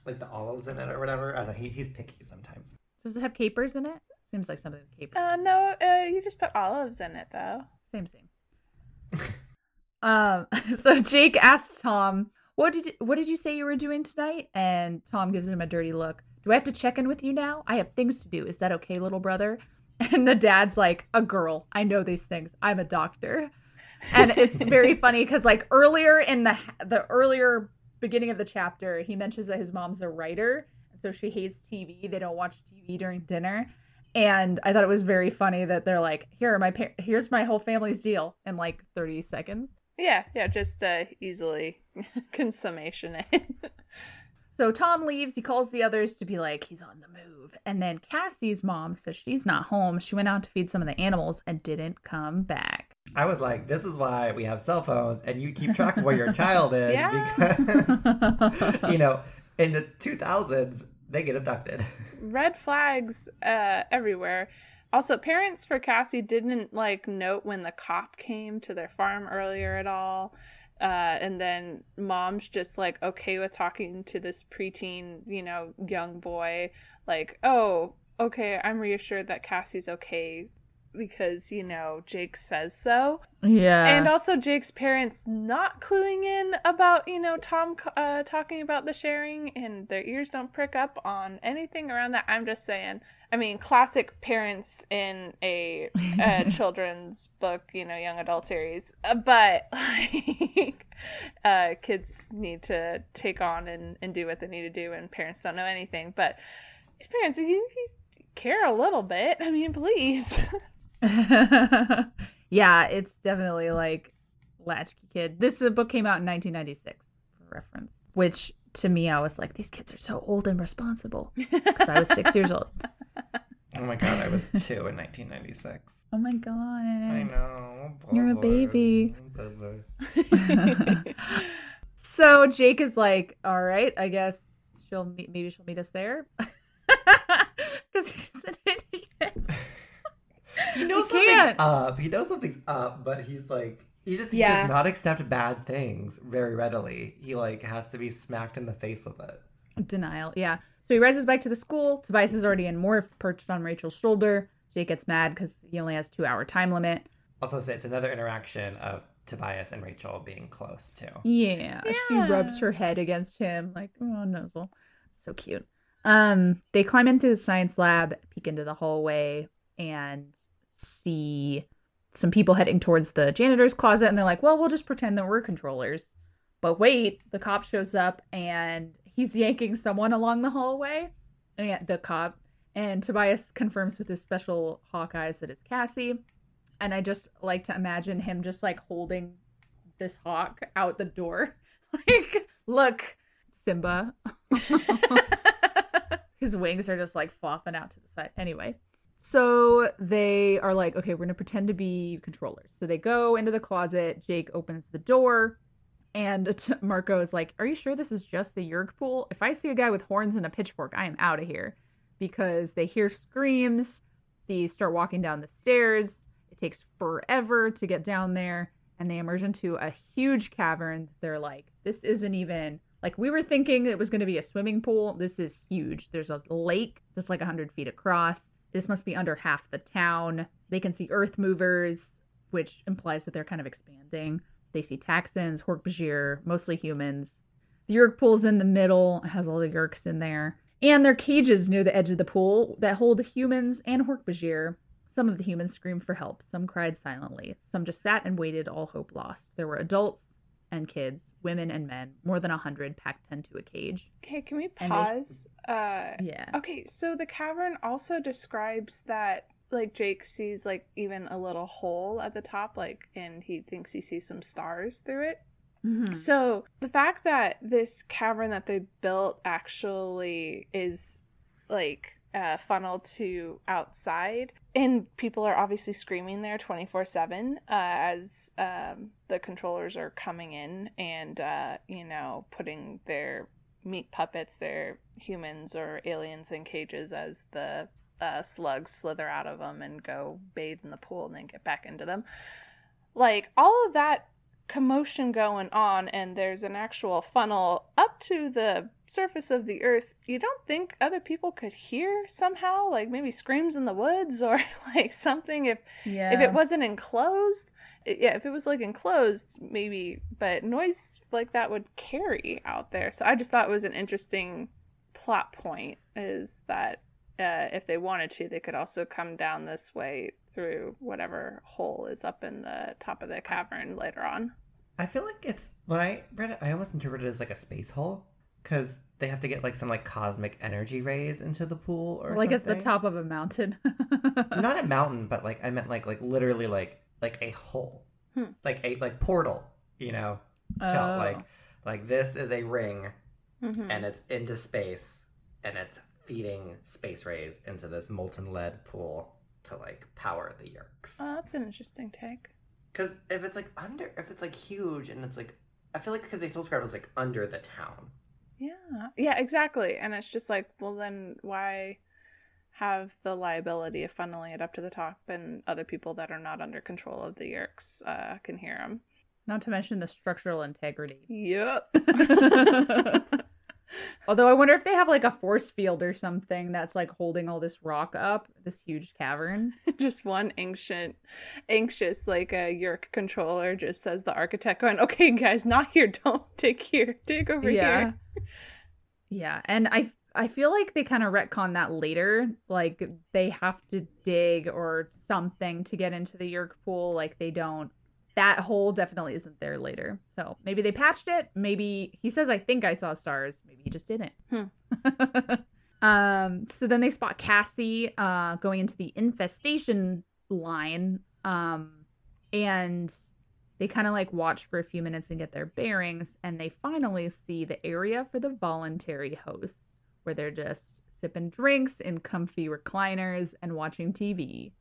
like the olives in it or whatever. I don't know. He, he's picky sometimes. Does it have capers in it? Seems like something with capers. Uh, no, uh, you just put olives in it though. Same, same. um. So Jake asks Tom, "What did you, what did you say you were doing tonight?" And Tom gives him a dirty look. Do I have to check in with you now? I have things to do. Is that okay, little brother? And the dad's like, "A girl. I know these things. I'm a doctor." And it's very funny because like earlier in the the earlier beginning of the chapter, he mentions that his mom's a writer, so she hates TV. They don't watch TV during dinner. And I thought it was very funny that they're like, "Here, my par- here's my whole family's deal" in like 30 seconds. Yeah, yeah, just uh, easily consummation it. So Tom leaves. He calls the others to be like, he's on the move. And then Cassie's mom says she's not home. She went out to feed some of the animals and didn't come back. I was like, this is why we have cell phones and you keep track of where your child is Yeah. because, you know, in the 2000s, they get abducted. Red flags uh, everywhere. Also, parents for Cassie didn't like note when the cop came to their farm earlier at all. Uh, and then mom's just like okay with talking to this preteen, you know, young boy. Like, oh, okay, I'm reassured that Cassie's okay because, you know, Jake says so. yeah. and also Jake's parents not cluing in about you know Tom uh, talking about the sharing, and their ears don't prick up on anything around that. I'm just saying. I mean, classic parents in a, a children's book, you know, young adult series. Uh, but like, uh, kids need to take on and, and do what they need to do, and parents don't know anything. But these parents, you, you care a little bit. I mean, please. yeah, it's definitely like Latchkey Kid. This book came out in 1996, for reference. Which to me, I was like, these kids are so old and responsible because I was six years old. Oh my god, I was two in 1996. Oh my god! I know. You're a Bubba. baby. Bubba. so Jake is like, all right, I guess she'll meet. Maybe she'll meet us there. Because he's an idiot. He knows He something's can't. up. He knows something's up, but he's like he just he Yeah. does not accept bad things very readily. He like has to be smacked in the face with it. Denial. Yeah. So he rises back to the school. Tobias is already in morph, perched on Rachel's shoulder. Jake gets mad because he only has two hour time limit. Also, it's another interaction of Tobias and Rachel being close too. Yeah, she rubs her head against him like, oh, nuzzle. So cute. Um, they climb into the science lab, peek into the hallway, and see some people heading towards the janitor's closet. And they're like, well, we'll just pretend that we're controllers. But wait, the cop shows up and he's yanking someone along the hallway. And the cop. And Tobias confirms with his special hawk eyes that it's Cassie. And I just like to imagine him just like holding this hawk out the door. Like, look, Simba. His wings are just like flopping out to the side. Anyway, so they are like, okay, we're going to pretend to be controllers. So they go into the closet. Jake opens the door. And t- Marco is like, Are you sure this is just the Yeerk pool? If I see a guy with horns and a pitchfork, I am out of here. Because they hear screams. They start walking down the stairs. It takes forever to get down there. And they emerge into a huge cavern. They're like, This isn't even like we were thinking it was going to be a swimming pool. This is huge. There's a lake that's like 100 feet across. This must be under half the town. They can see earth movers, which implies that they're kind of expanding. They see Taxxons, Hork-Bajir, mostly humans. The Yeerk pool's in the middle, has all the Yeerks in there. And there are cages near the edge of the pool that hold humans and Hork-Bajir. Some of the humans screamed for help. Some cried silently. Some just sat and waited, all hope lost. There were adults and kids, women and men, more than a hundred packed into a cage. Okay, can we And they pause? Uh, Yeah. okay, so the cavern also describes that like Jake sees like even a little hole at the top, like, and he thinks he sees some stars through it. Mhm. So the fact that this cavern that they built actually is like uh, funneled to outside, and people are obviously screaming there twenty four seven as um, the controllers are coming in and uh, you know putting their meat puppets, their humans or aliens in cages as the uh, slugs slither out of them and go bathe in the pool and then get back into them. Like all of that commotion going on and there's an actual funnel up to the surface of the earth you don't think other people could hear somehow like maybe screams in the woods or like something if Yeah. if it wasn't enclosed yeah if it was like enclosed maybe but noise like that would carry out there so i just thought it was an interesting plot point is that uh, if they wanted to they could also come down this way through whatever hole is up in the top of the cavern later on I feel like it's when I read it, I almost interpreted it as like a space hole because they have to get like some like cosmic energy rays into the pool or like something. it's the top of a mountain. Not a mountain, but like I meant like like literally like like a hole, Hmm. like a like portal. You know, Tell, Oh. like like this is a ring mm-hmm. and it's into space and it's feeding space rays into this molten lead pool to like power the Yeerks. oh that's an interesting take Because if it's like under, if it's like huge and it's like, I feel like because they still describe it as like under the town. Yeah. Yeah, exactly. And it's just like, well, then why have the liability of funneling it up to the top and other people that are not under control of the Yeerks uh, can hear them? Not to mention the structural integrity. Yep. Although I wonder if they have like a force field or something that's like holding all this rock up, this huge cavern. just one ancient, anxious, like uh, a Yeerk controller just says the architect going, okay, guys, not here. Don't dig here. Dig over yeah. here. Yeah, and I I feel like they kind of retcon that later. Like they have to dig or something to get into the Yeerk pool. Like they don't. That hole definitely isn't there later. So maybe they patched it. Maybe he says, "I think I saw stars." Maybe he just didn't. Hmm. um. So then they spot Cassie uh going into the infestation line. Um, and They kind of like watch for a few minutes and get their bearings, and they finally see the area for the voluntary hosts where they're just sipping drinks in comfy recliners and watching TV.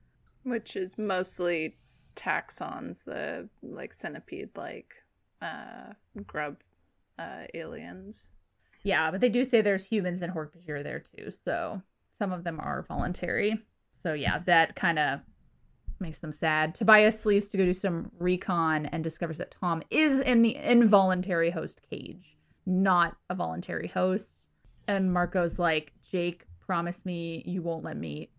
Which is mostly Taxxons, the like centipede like uh grub uh aliens. Yeah, but they do say there's humans and Hork-Bajir there too, so some of them are voluntary. So yeah, that kind of makes them sad. Tobias leaves to go do some recon and discovers that Tom is in the involuntary host cage, not a voluntary host. And Marco's like, Jake, promise me you won't let me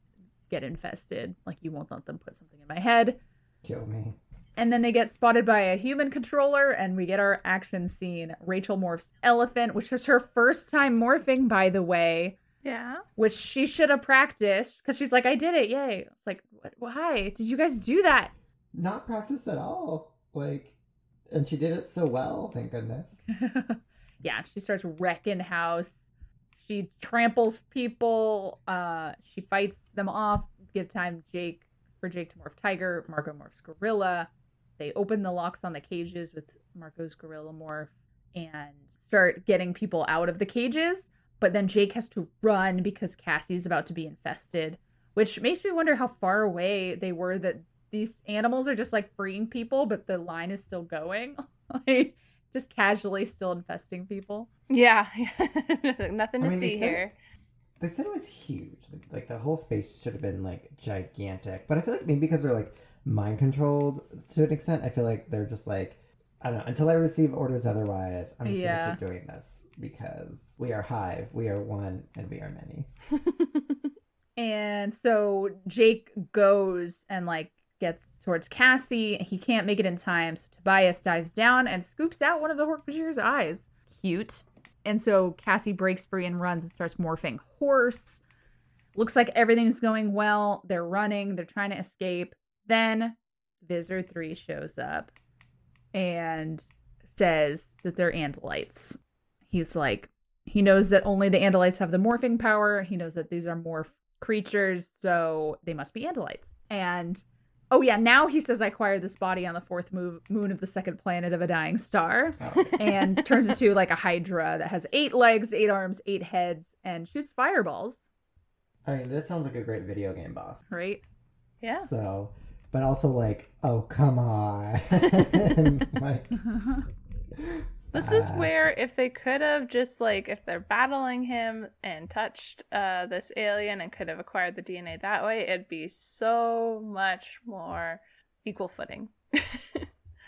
get infested. Like, you won't let them put something in my head. Kill me. And then they get spotted by a human controller, and we get our action scene. Rachel morphs Elephant, which is her first time morphing, by the way Yeah. which she should have practiced because she's like, I did it, yay! It's like, why did you guys do that? Not practice at all. Like, and she did it so well. Thank goodness. yeah, she starts wrecking house. She tramples people. Uh, she fights them off. Give time Jake for Jake to morph Tiger. Marco morphs Gorilla. They open the locks on the cages with Marco's Gorilla morph and start getting people out of the cages. But then Jake has to run because Cassie's about to be infested, which makes me wonder how far away they were that these animals are just like freeing people, but the line is still going. like just casually still infesting people. Yeah. Nothing to I mean, see said- here. They said it was huge. Like, like the whole space should have been like gigantic. But I feel like maybe because they're like mind controlled to an extent, I feel like they're just like I don't know. Until I receive orders otherwise, I'm just Yeah. gonna keep doing this because we are hive, we are one, and we are many. And so Jake goes and like gets towards Cassie. He can't make it in time, so Tobias dives down and scoops out one of the Hork-Bajir's eyes. Cute. And so Cassie breaks free and runs and starts morphing horse. Looks like everything's going well. They're running, they're trying to escape. Then Visser 3 shows up and says that they're Andalites. He's like, he knows that only the Andalites have the morphing power. He knows that these are morph creatures, so they must be Andalites. And oh yeah, now he says I acquired this body on the fourth move, moon of the second planet of a dying star, Oh, and turns into like a hydra that has eight legs, eight arms, eight heads, and shoots fireballs. I mean, this sounds like a great video game boss. Right? Yeah. So, but also like, oh come on, like This is uh, where if they could have just like if they're battling him and touched uh this alien and could have acquired the DNA that way, it'd be so much more equal footing.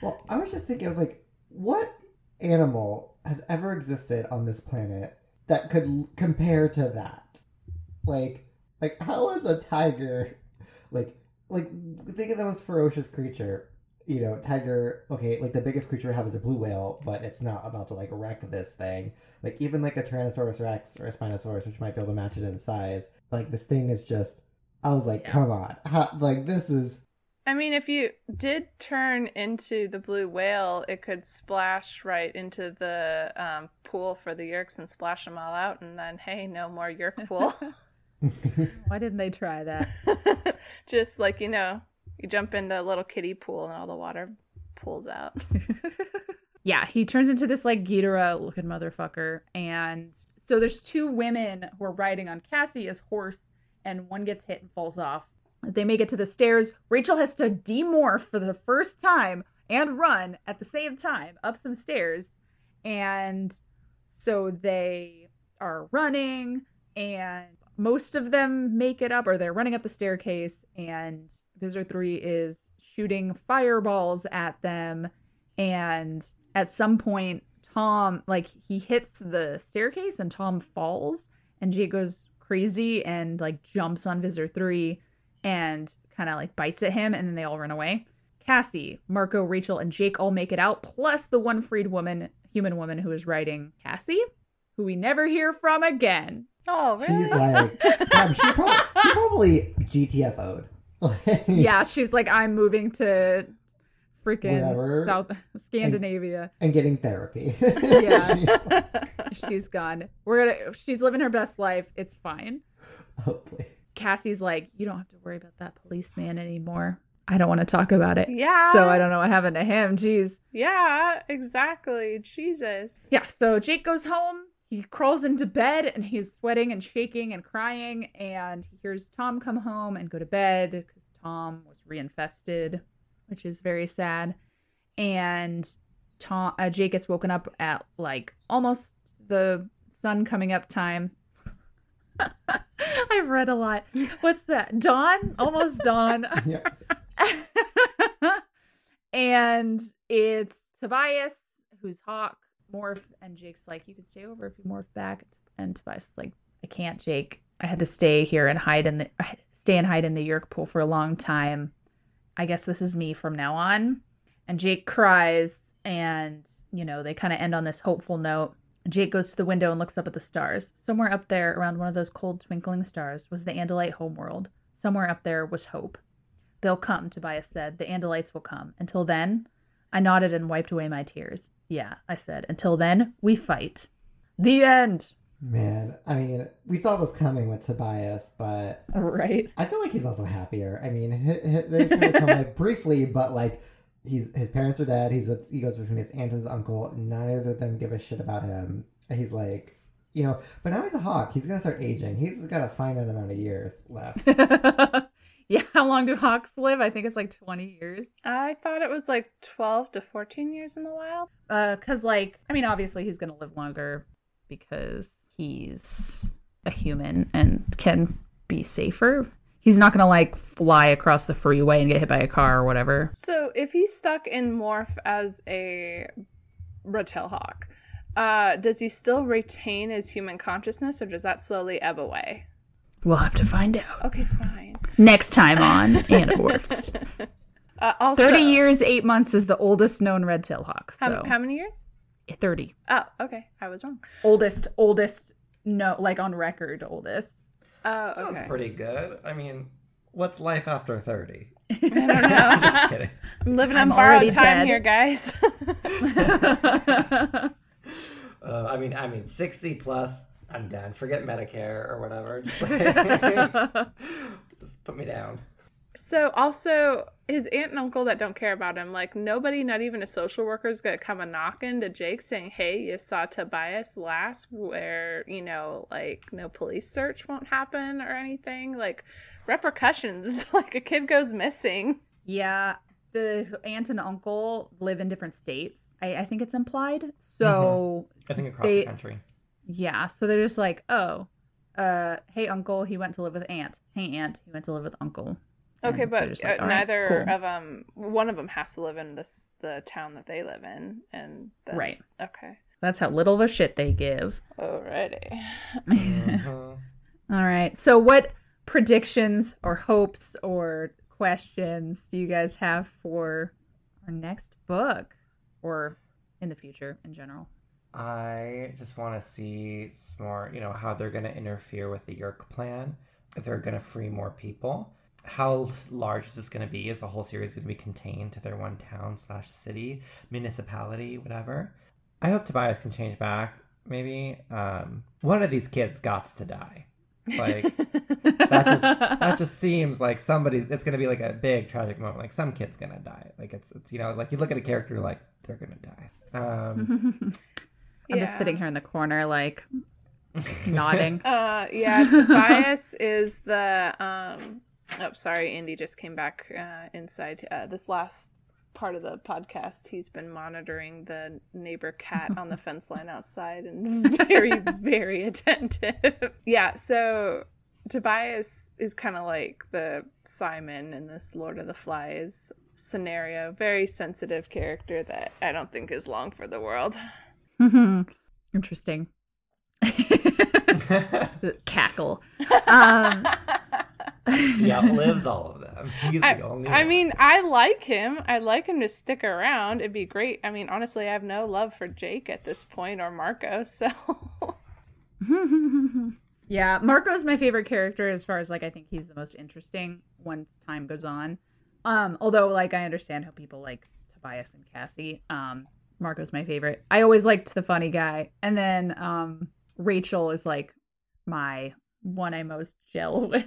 Well, I was just thinking, I was like, what animal has ever existed on this planet that could l- compare to that? Like, like how is a tiger, like, like think of the most ferocious creature. You know, tiger. Okay, like the biggest creature we have is a blue whale, but it's not about to like wreck this thing. Like even like a Tyrannosaurus Rex or a Spinosaurus, which might be able to match it in size. Like this thing is just. I was like, Yeah. come on, how, like this is I mean, if you did turn into the blue whale, it could splash right into the um, pool for the Yeerks and splash them all out, and then hey, no more Yeerk pool. Why didn't they try that? Just like you know, you jump into a little kiddie pool and all the water pulls out. yeah, he turns into this like Ghidorah looking motherfucker. And so there's two women who are riding on Cassie as horse, and one gets hit and falls off. They make it to the stairs. Rachel has to demorph for the first time and run at the same time up some stairs. And so they are running, and most of them make it up, or they're running up the staircase, and Visser 3 is shooting fireballs at them. And at some point, Tom, like, he hits the staircase and Tom falls, and Jake goes crazy and, like, jumps on Visser 3 and kind of, like, bites at him, and then they all run away. Cassie, Marco, Rachel, and Jake all make it out, plus the one freed woman, human woman who is riding Cassie, who we never hear from again. Oh, really? She's like, um, she, probably, she probably GTFO'd. Like, Yeah, she's like, I'm moving to freaking Wherever. South Scandinavia. And getting therapy. Yeah. She's like, She's gone. We're gonna. She's living her best life. It's fine. hopefully. Cassie's like, you don't have to worry about that policeman anymore. I don't want to talk about it. Yeah. So I don't know what happened to him. Jeez. Yeah, exactly. Jesus. Yeah, so Jake goes home. He crawls into bed and he's sweating and shaking and crying. And he hears Tom come home and go to bed because Tom was reinfested, which is very sad. And Tom, uh, Jake gets woken up at like almost the sun coming up time. I've read a lot. What's that? Dawn? Almost dawn. And it's Tobias who's Hawk, Morph, and Jake's like, You can stay over if you morph back. And Tobias is like, I can't, Jake. I had to stay here and hide in the stay and hide in the Yeerk pool for a long time. I guess this is me from now on. And Jake cries, and you know, they kind of end on this hopeful note. Jake goes to the window and looks up at the stars. Somewhere up there, around one of those cold twinkling stars, was the Andalite homeworld. Somewhere up there was hope. They'll come, Tobias said. The Andalites will come. Until then, I nodded and wiped away my tears. Yeah, I said. Until then, we fight. The end. Man, I mean, we saw this coming with Tobias, but Right. I feel like he's also happier. I mean, hi hi there's gonna like briefly, but like he's his parents are dead. He's with he goes between his aunt and his uncle. Neither of them give a shit about him. He's like, you know, but now he's a hawk. He's gonna start aging. He's got a finite amount of years left. yeah, how long do hawks live? I think it's like 20 years. I thought it was like 12 to 14 years in the wild. Uh, cause like, I mean, obviously he's gonna live longer because he's a human and can be safer. He's not gonna like fly across the freeway and get hit by a car or whatever. So if he's stuck in morph as a red tail hawk, uh, does he still retain his human consciousness or does that slowly ebb away? We'll have to find out Okay, fine. next time on Animorphs. Uh, also, 30 years, 8 months is the oldest known red tail hawk. So How, how many years? 30. Oh, okay. I was wrong. Oldest, oldest, no, like on record, oldest. Oh, Sounds pretty good. I mean, what's life after 30? I don't know. I'm Just kidding. I'm living I'm on borrowed time dead. here, guys. Uh, I mean, I mean, 60 plus, I'm done. Forget Medicare or whatever. Just, like- just put me down. so also his aunt and uncle that don't care about him, like nobody, not even a social worker, is gonna come a knocking to Jake saying, "Hey, you saw Tobias last, where you know, like no police search won't happen or anything, like repercussions. like a kid goes missing." yeah, the aunt and uncle live in different states. I, I think it's implied. So, mm-hmm. I think across They- the country. Yeah, so they're just like, oh, uh, hey, uncle, he went to live with aunt. Hey, aunt, he went to live with uncle. Okay, And they're but like, uh, "All right, neither cool." of them, one of them has to live in this the town that they live in, and then, Right. Okay. That's how little of a shit they give. Alrighty. All right. So, what predictions or hopes or questions do you guys have for our next book or in the future in general? I just want to see more, you know, how they're going to interfere with the Yeerk plan. If they're going to free more people. How large is this going to be? Is the whole series going to be contained to their one town slash city, municipality, whatever? I hope Tobias can change back. Maybe um, one of these kids got to die. Like that just that just seems like somebody. It's going to be like a big tragic moment. Like some kid's going to die. Like it's it's you know like you look at a character like they're going to die. Um, I'm just sitting here in the corner, like nodding. Uh, yeah, Tobias is the um. Oh, sorry, Andy just came back uh, inside. Uh, this last part of the podcast, he's been monitoring the neighbor cat on the fence line outside and very, very attentive. yeah, so Tobias is kind of like the Simon in this Lord of the Flies scenario. Very sensitive character that I don't think is long for the world. Interesting. Cackle. Um, he outlives all of them. He's the I, only I one. mean, I like him. I'd like him to stick around. It'd be great. I mean, honestly, I have no love for Jake at this point or Marco, so yeah, Marco's my favorite character as far as like I think he's the most interesting once time goes on. Um, although like I understand how people like Tobias and Cassie. Um, Marco's my favorite. I always liked the funny guy, and then um, Rachel is like my one I most gel with,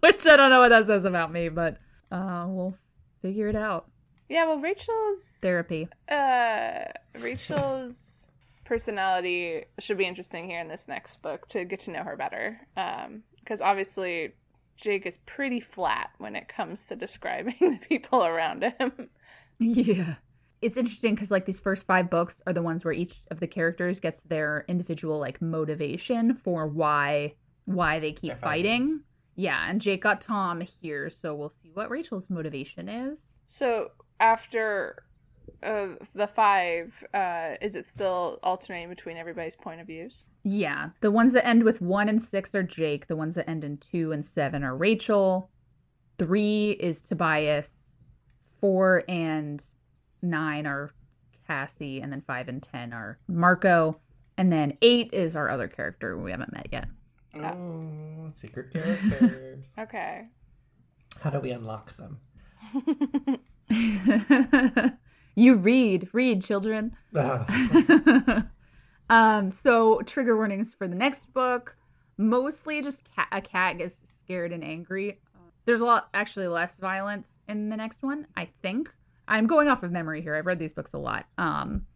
which I don't know what that says about me, but uh, we'll figure it out. Yeah, well, Rachel's Therapy. uh Rachel's personality should be interesting here in this next book to get to know her better. Um, because obviously Jake is pretty flat when it comes to describing the people around him. Yeah. It's interesting because like these first five books are the ones where each of the characters gets their individual like motivation for why why they keep fighting. fighting. Yeah, and Jake got Tom here, so we'll see what Rachel's motivation is. So after uh, the five, uh, is it still alternating between everybody's point of views? Yeah, the ones that end with one and six are Jake. The ones that end in two and seven are Rachel. Three is Tobias. Four and nine are Cassie, and then five and ten are Marco. And then eight is our other character we haven't met yet. Oh, secret characters. Okay. How do we unlock them? you read, read, children. Ah, um, so trigger warnings for the next book. Mostly just cat, a cat gets scared and angry. There's a lot, actually, less violence in the next one. I think I'm going off of memory here. I've read these books a lot. Um,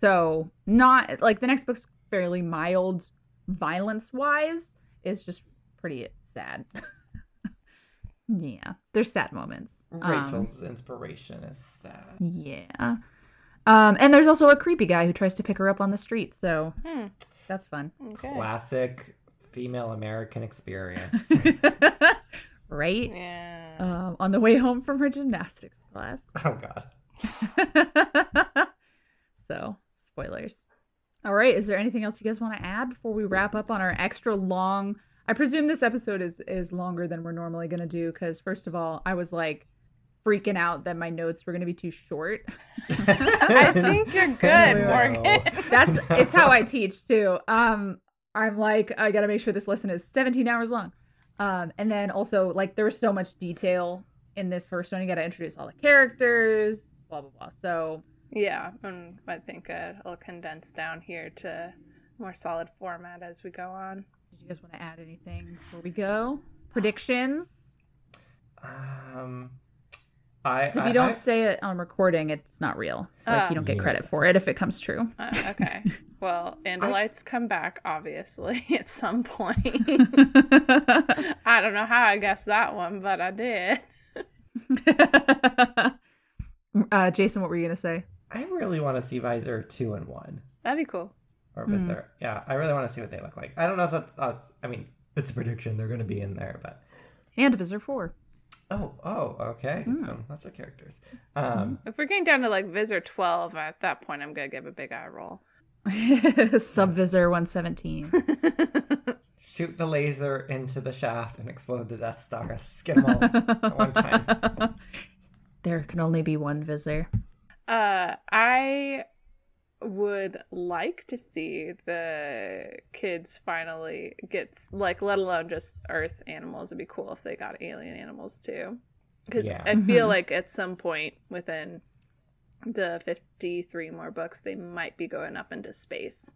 so not like the next book's fairly mild, violence wise. It's just pretty sad. yeah, there's sad moments. Um, Rachel's inspiration is sad. yeah. Um, and there's also a creepy guy who tries to pick her up on the street, so Hmm. that's fun. Okay. Classic female American experience. right? Yeah. Um, on the way home from her gymnastics class. oh god. so, spoilers. All right, is there anything else you guys want to add before we wrap up on our extra long? I presume this episode is is longer than we're normally going to do cuz first of all, I was like freaking out that my notes were going to be too short. I think you're good, No. Morgan. That's it's how I teach too. Um I'm like I got to make sure this lesson is 17 hours long. Um and then also like there was so much detail in this first one. You got to introduce all the characters, blah blah blah. So, Yeah, and I think uh, I'll condense down here to more solid format as we go on. did you guys want to add anything before we go? Predictions? Um, I If I- you don't I- say it on recording, it's not real. Like you don't get Yeah. credit for it if it comes true. Uh, okay. Well, Andalites come back, obviously, at some point. I don't know how I guessed that one, but I did. uh, Jason, what were you gonna say? I really want to see Visser two and one That'd be cool. or Hmm. Visser. Yeah, I really want to see what they look like. I don't know if that's us. I mean, it's a prediction. They're going to be in there, but And Visser Four. oh, oh, okay. Hmm. So lots of characters. Um, If we're getting down to like Visser 12, at that point, I'm going to give a big eye roll. Sub Subvisser 117. shoot the laser into the shaft and explode the Death Star. Let's get them all at one time. there can only be one Visser. Uh, I would like to see the kids finally get like, let alone just Earth animals. It'd be cool if they got alien animals too, because Yeah. I feel Mhm. like at some point within the fifty-three more books, they might be going up into space.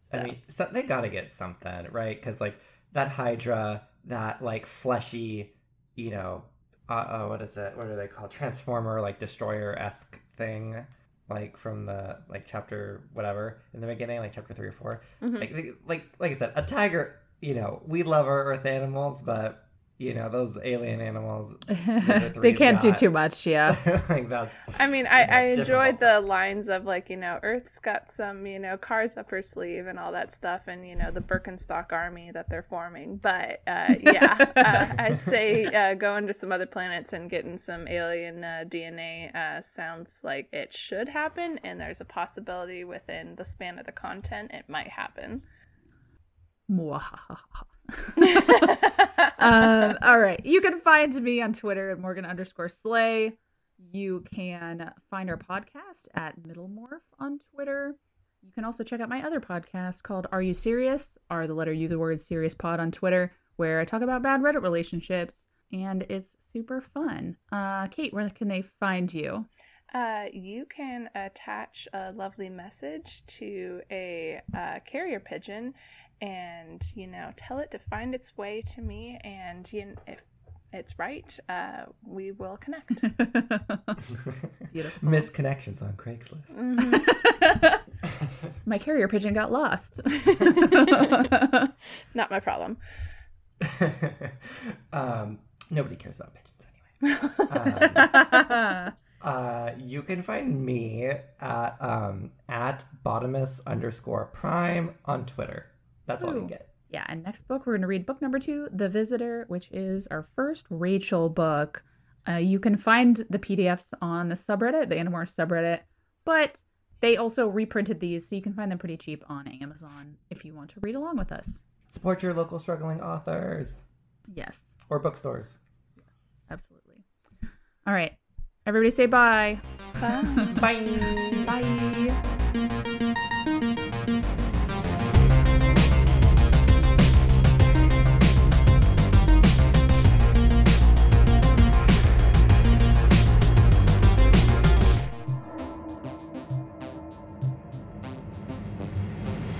So, I mean, so they got to get something, right? Because like that Hydra, that like fleshy, you know, uh, uh, what is it? What are they called? Transformer, like destroyer esque thing, like from the like chapter whatever in the beginning, like chapter three or 4 Mhm. Like, like, like I said, a tiger. You know, we love our Earth animals, but you know those alien animals. they can't do too much, yeah. like that's I mean, I, I enjoyed the lines of like, you know, Earth's got some, you know, cars up her sleeve and all that stuff, and you know, the Birkenstock army that they're forming. But uh, yeah, uh, I'd say uh, going to some other planets and getting some alien uh, DNA uh, sounds like it should happen, and there's a possibility within the span of the content it might happen. Um, all right. You can find me on Twitter at Morgan underscore Slay. You can find our podcast at Middlemorph on Twitter. You can also check out my other podcast called Are You Serious? Are the letter U the word serious pod on Twitter, where I talk about bad Reddit relationships and it's super fun. Uh, Kate, where can they find you? Uh, you can attach a lovely message to a uh, carrier pigeon and, you know, tell it to find its way to me. And you, if it's right, uh, we will connect. Beautiful. Misconnections on Craigslist. Mhm. My carrier pigeon got lost. Not my problem. um, nobody cares about pigeons anyway. Um, uh, you can find me at um, at bottomus underscore prime on Twitter. That's all you get. yeah, and next book we're going to read book number two, The Visitor, which is our first Rachel book. Uh, you can find the PDFs on the subreddit, the Animorphs subreddit, but they also reprinted these, so you can find them pretty cheap on Amazon if you want to read along with us. Support your local struggling authors Yes, or bookstores. Yes, absolutely. All right, everybody say bye. Bye. Bye. Bye.